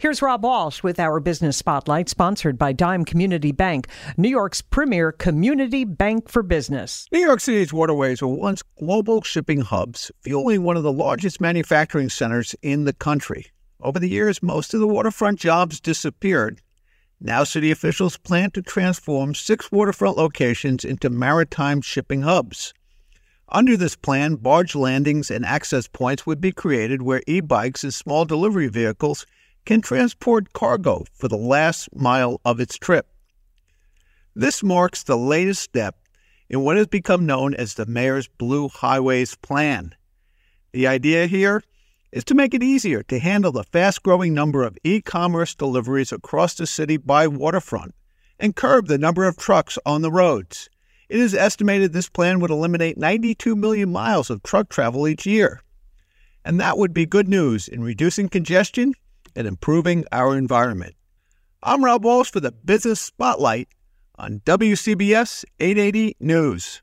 Here's Rob Walsh with our business spotlight, sponsored by Dime Community Bank, New York's premier community bank for business. New York City's waterways were once global shipping hubs, fueling one of the largest manufacturing centers in the country. Over the years, most of the waterfront jobs disappeared. Now, city officials plan to transform six waterfront locations into maritime shipping hubs. Under this plan, barge landings and access points would be created where e bikes and small delivery vehicles can transport cargo for the last mile of its trip. This marks the latest step in what has become known as the Mayor's Blue Highways Plan. The idea here is to make it easier to handle the fast growing number of e commerce deliveries across the city by waterfront and curb the number of trucks on the roads. It is estimated this plan would eliminate 92 million miles of truck travel each year. And that would be good news in reducing congestion and improving our environment. I'm Rob Walsh for the Business Spotlight on WCBS 880 News.